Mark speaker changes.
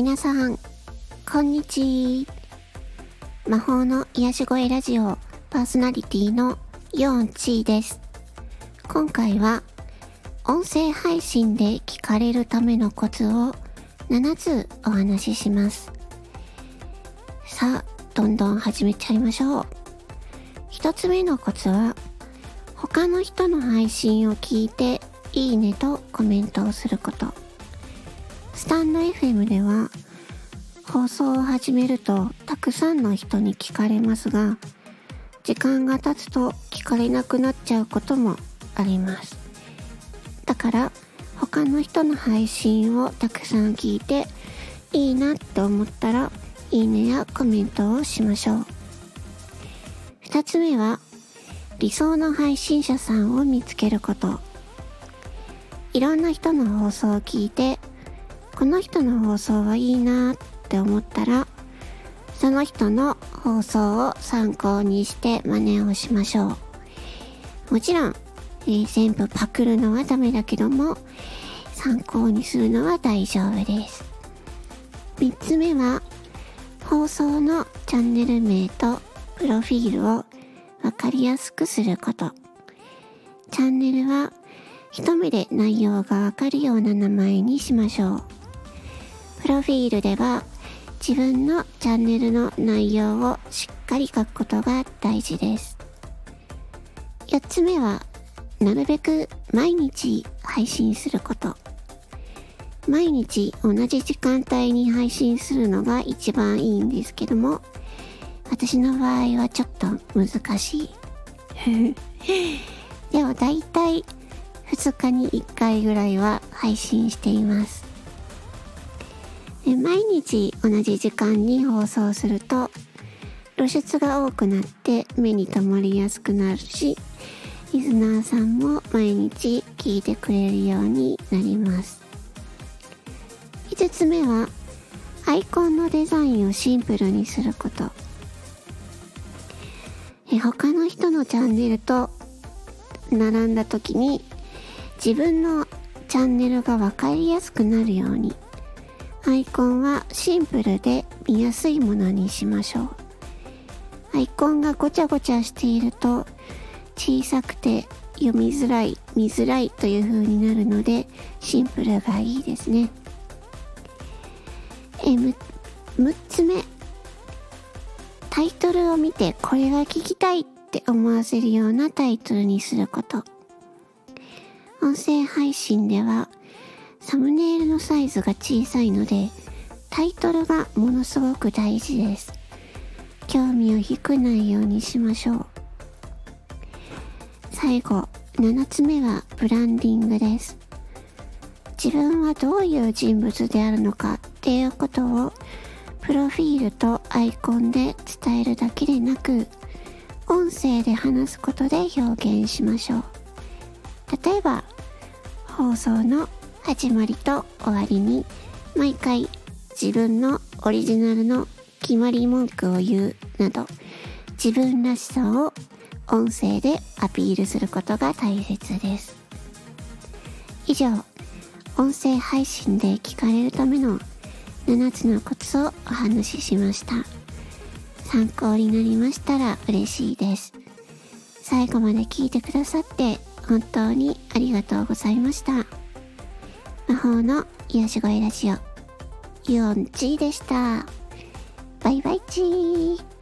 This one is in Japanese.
Speaker 1: 皆さん、こんにちは魔法の癒し声ラジオパーソナリティのヨーンチーです。今回は、音声配信で聞かれるためのコツを7つお話しします。さあ、どんどん始めちゃいましょう。一つ目のコツは、他の人の配信を聞いて、いいねとコメントをすること。スタンド FM では、放送を始めるとたくさんの人に聞かれますが、時間が経つと聞かれなくなっちゃうこともあります。だから、他の人の配信をたくさん聞いて、いいなって思ったら、いいねやコメントをしましょう。二つ目は、理想の配信者さんを見つけること。いろんな人の放送を聞いて、この人の放送はいいなって思ったら、その人の放送を参考にして真似をしましょう。もちろん、えー全部パクるのはダメだけども、参考にするのは大丈夫です。三つ目は、放送のチャンネル名とプロフィールをわかりやすくすること。チャンネルは一目で内容がわかるような名前にしましょう。プロフィールでは自分のチャンネルの内容をしっかり書くことが大事です。4つ目は、なるべく毎日配信すること。毎日同じ時間帯に配信するのが一番いいんですけども、私の場合はちょっと難しい。でも大体2日に1回ぐらいは配信しています。で毎日同じ時間に放送すると露出が多くなって目に留まりやすくなるしリスナーさんも毎日聞いてくれるようになります。5つ目はアイコンのデザインをシンプルにすること。え他の人のチャンネルと並んだ時に自分のチャンネルが分かりやすくなるように。アイコンはシンプルで見やすいものにしましょう。アイコンがごちゃごちゃしていると小さくて読みづらい、見づらいという風になるのでシンプルがいいですね。え、む、6つ目。タイトルを見てこれが聞きたいって思わせるようなタイトルにすること。音声配信ではサムネイルのサイズが小さいのでタイトルがものすごく大事です。興味を引くないようにしましょう。最後7つ目はブランディングです。自分はどういう人物であるのかっていうことをプロフィールとアイコンで伝えるだけでなく音声で話すことで表現しましょう。例えば放送の始まりと終わりに毎回自分のオリジナルの決まり文句を言うなど自分らしさを音声でアピールすることが大切です。以上音声配信で聞かれるための7つのコツをお話ししました。参考になりましたら嬉しいです。最後まで聞いてくださって本当にありがとうございました。魔法の癒し声ラジオ、ユオンチーでした。バイバイチー。